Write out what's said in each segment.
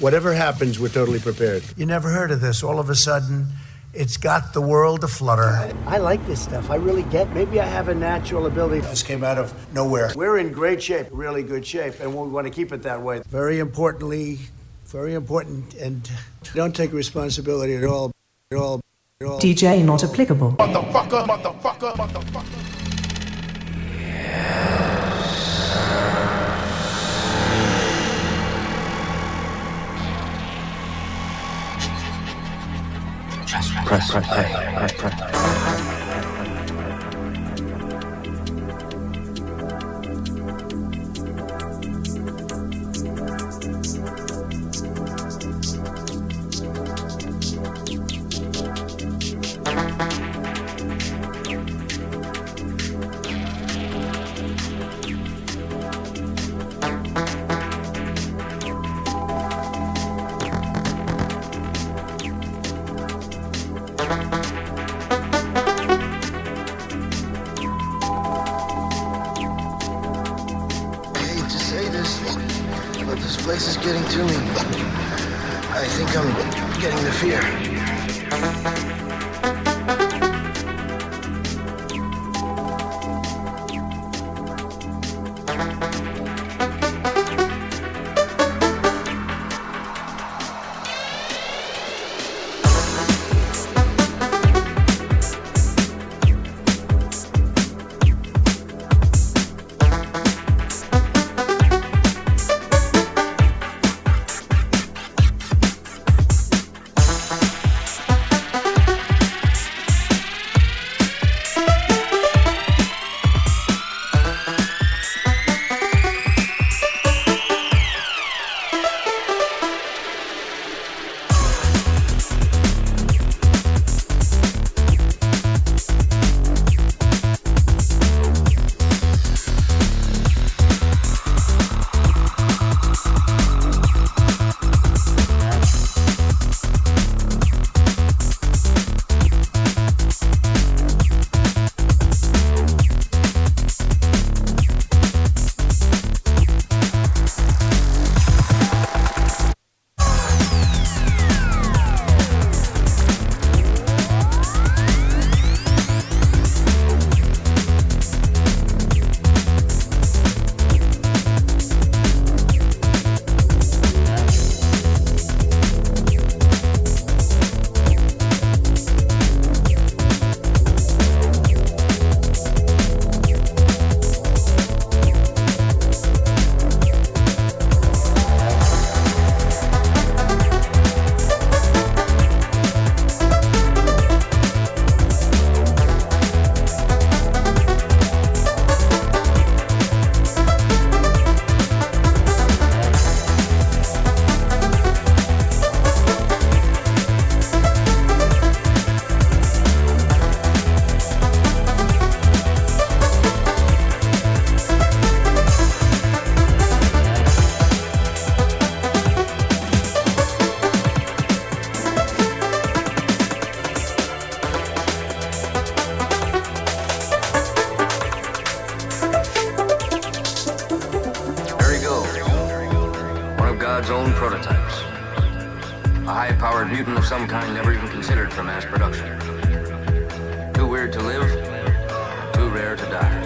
Whatever happens, we're totally prepared. You never heard of this. All of a sudden, it's got the world aflutter. I like this stuff. I really get. Maybe I have a natural ability. This came out of nowhere. We're in great shape, really good shape, and we want to keep it that way. Very importantly, very important, and don't take responsibility at all. At all. At all. DJ not applicable. Motherfucker, motherfucker, motherfucker. Press, press, press, press, press. A high powered mutant of some kind never even considered for mass production. Too weird to live, too rare to die.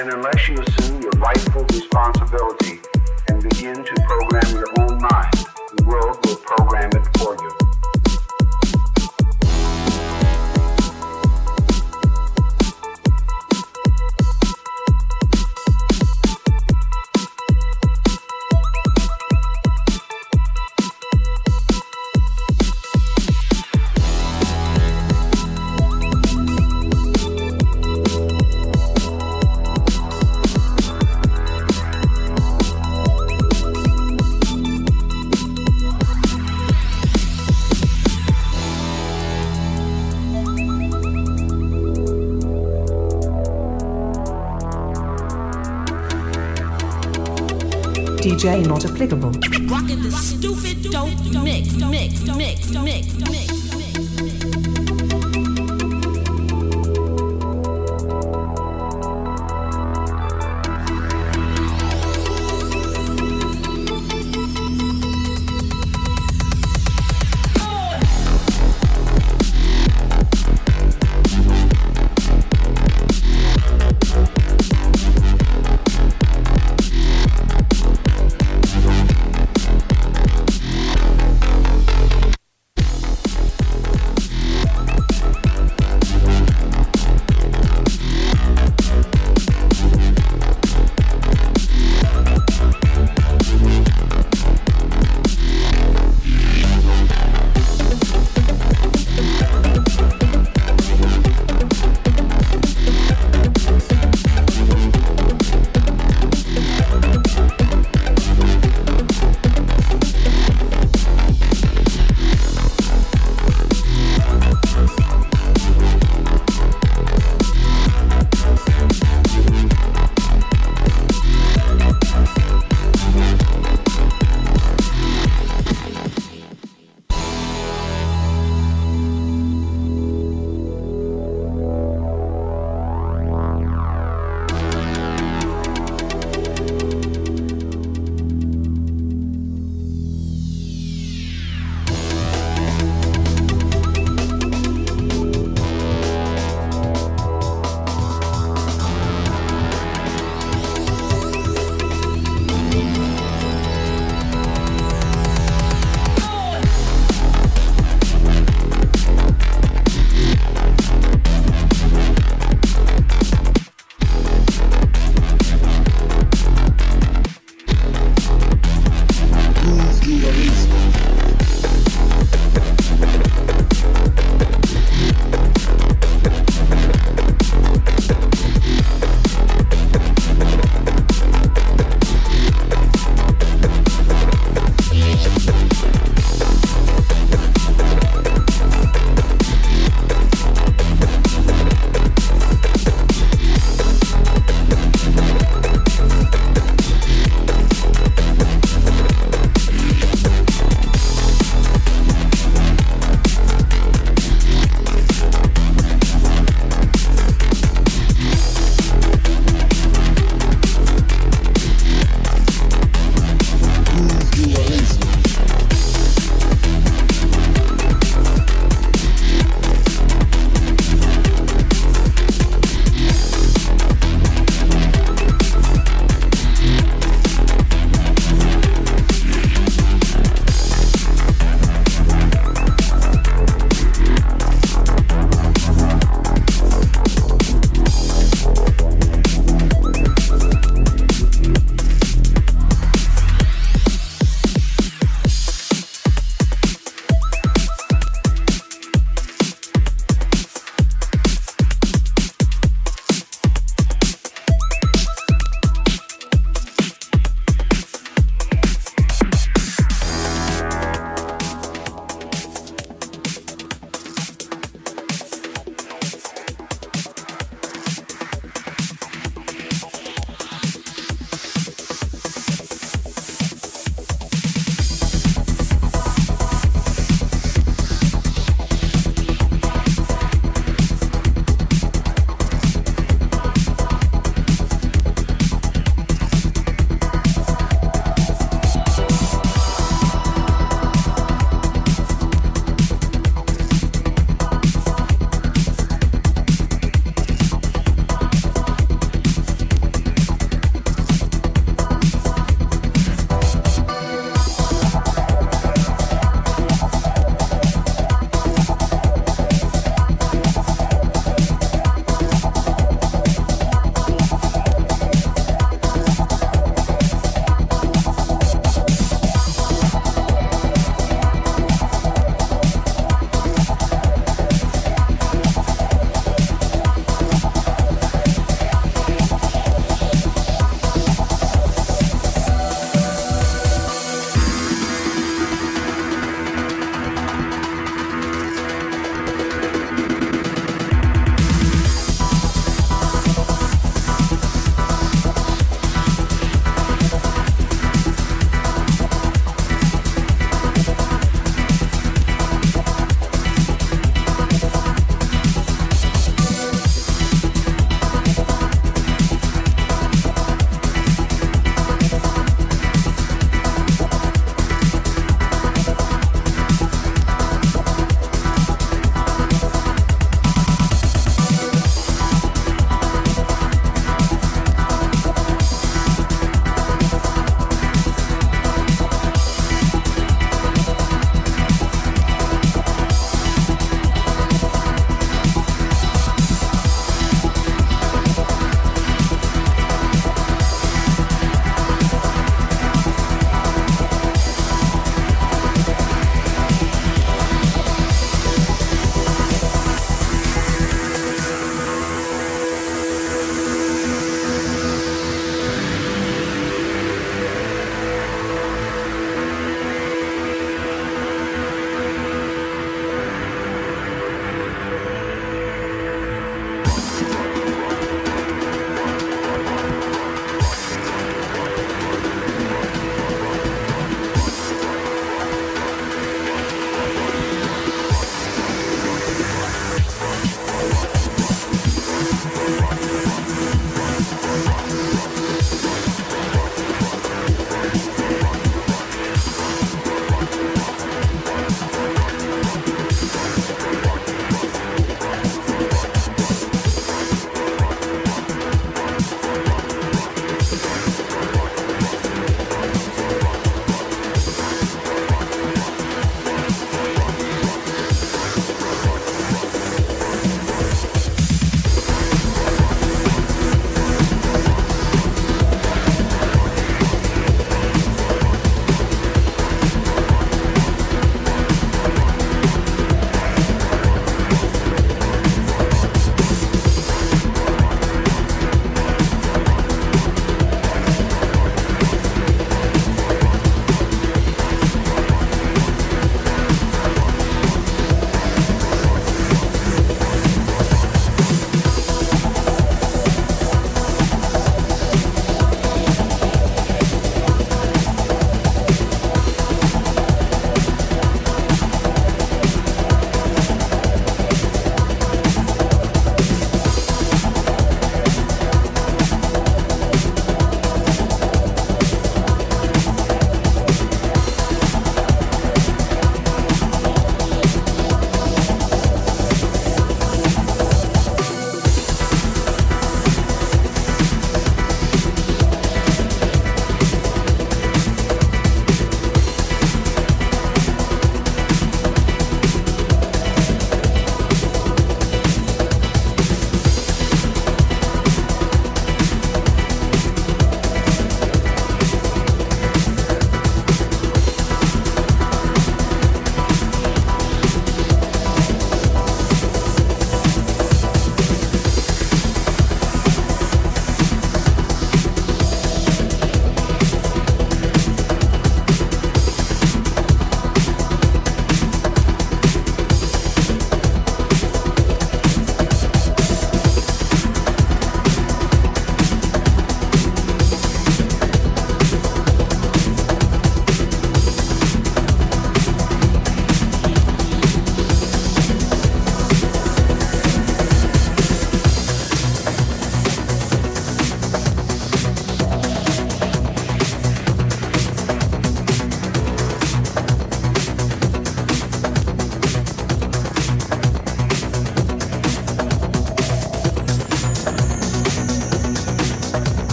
And unless you assume not applicable.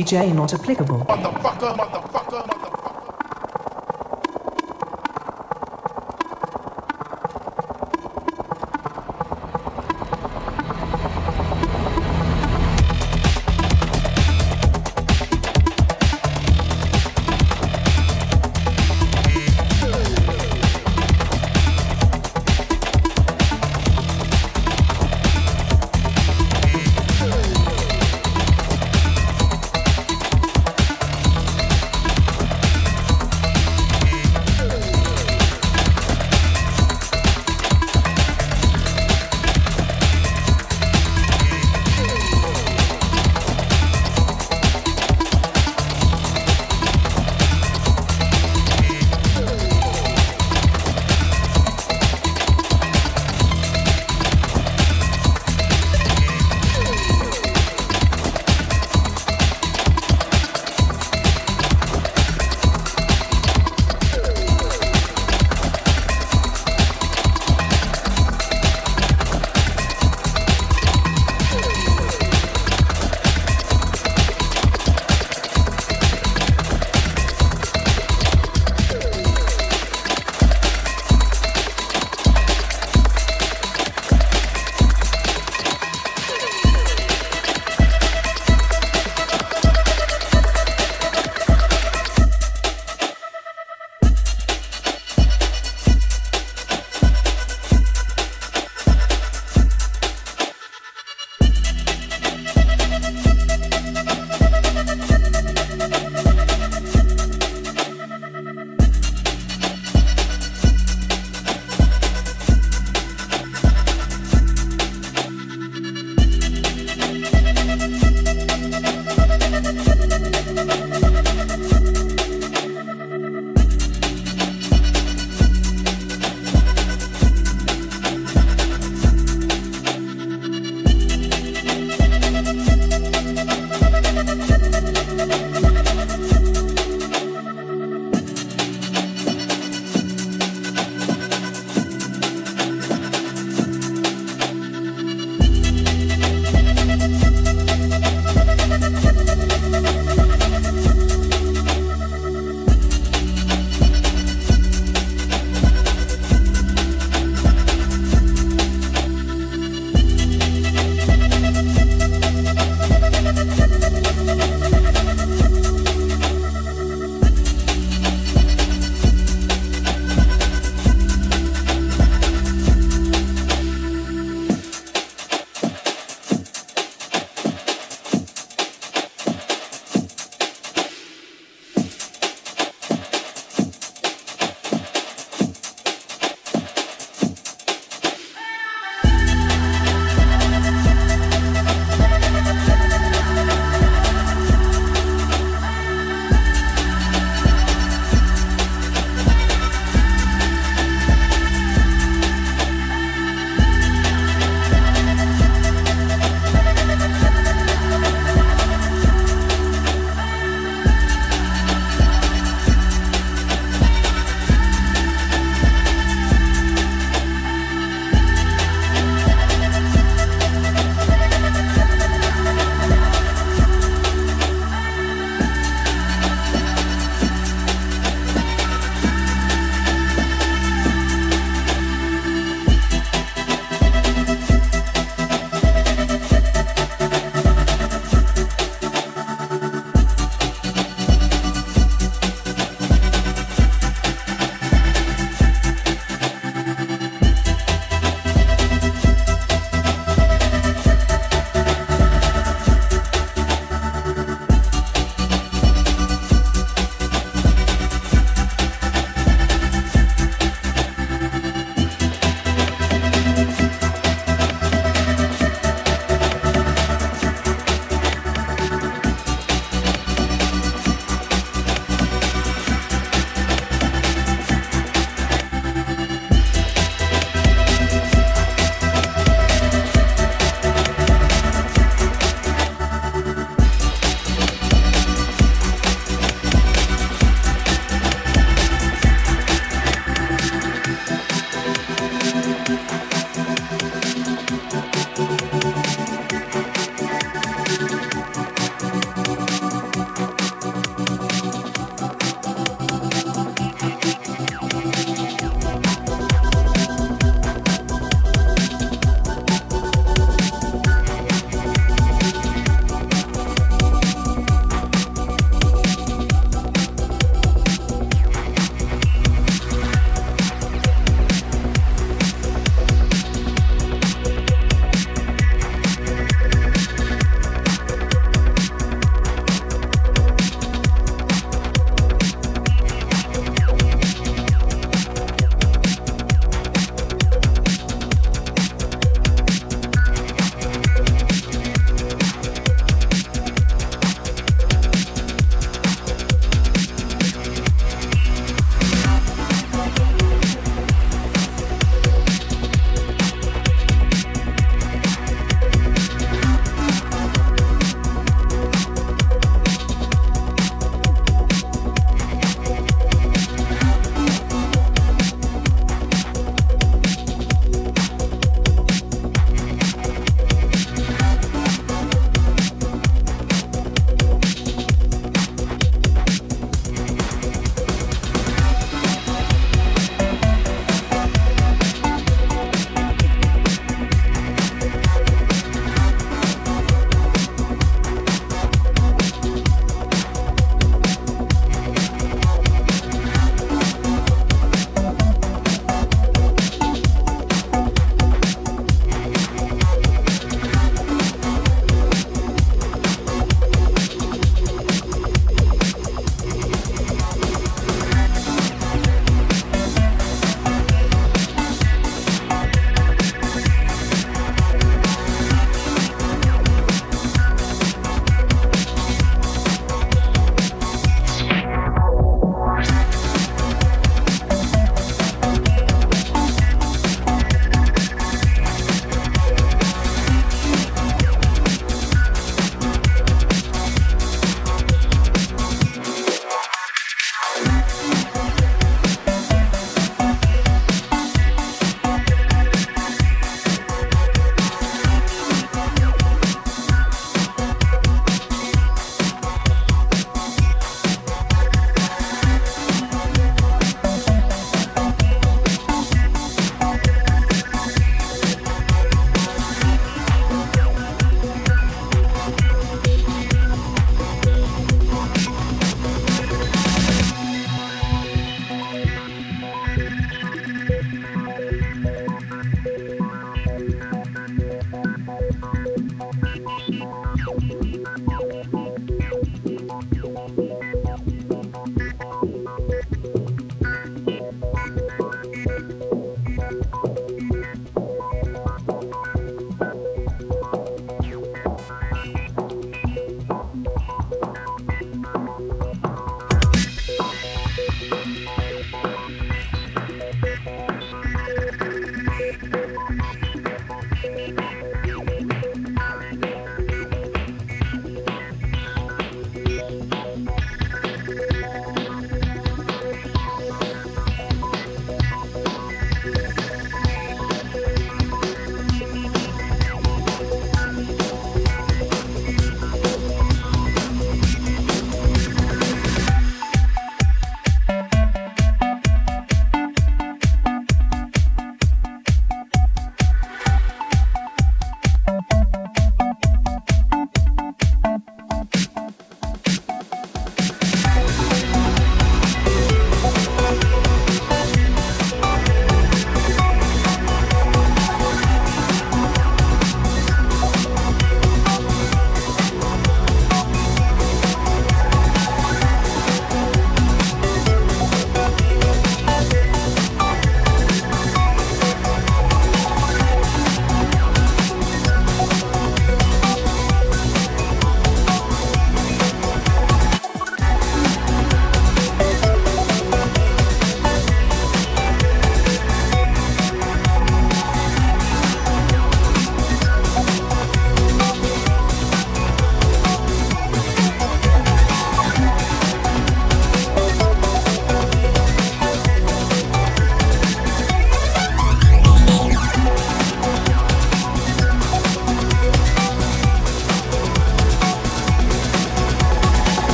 DJ not applicable. Motherfucker, motherfucker.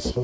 し。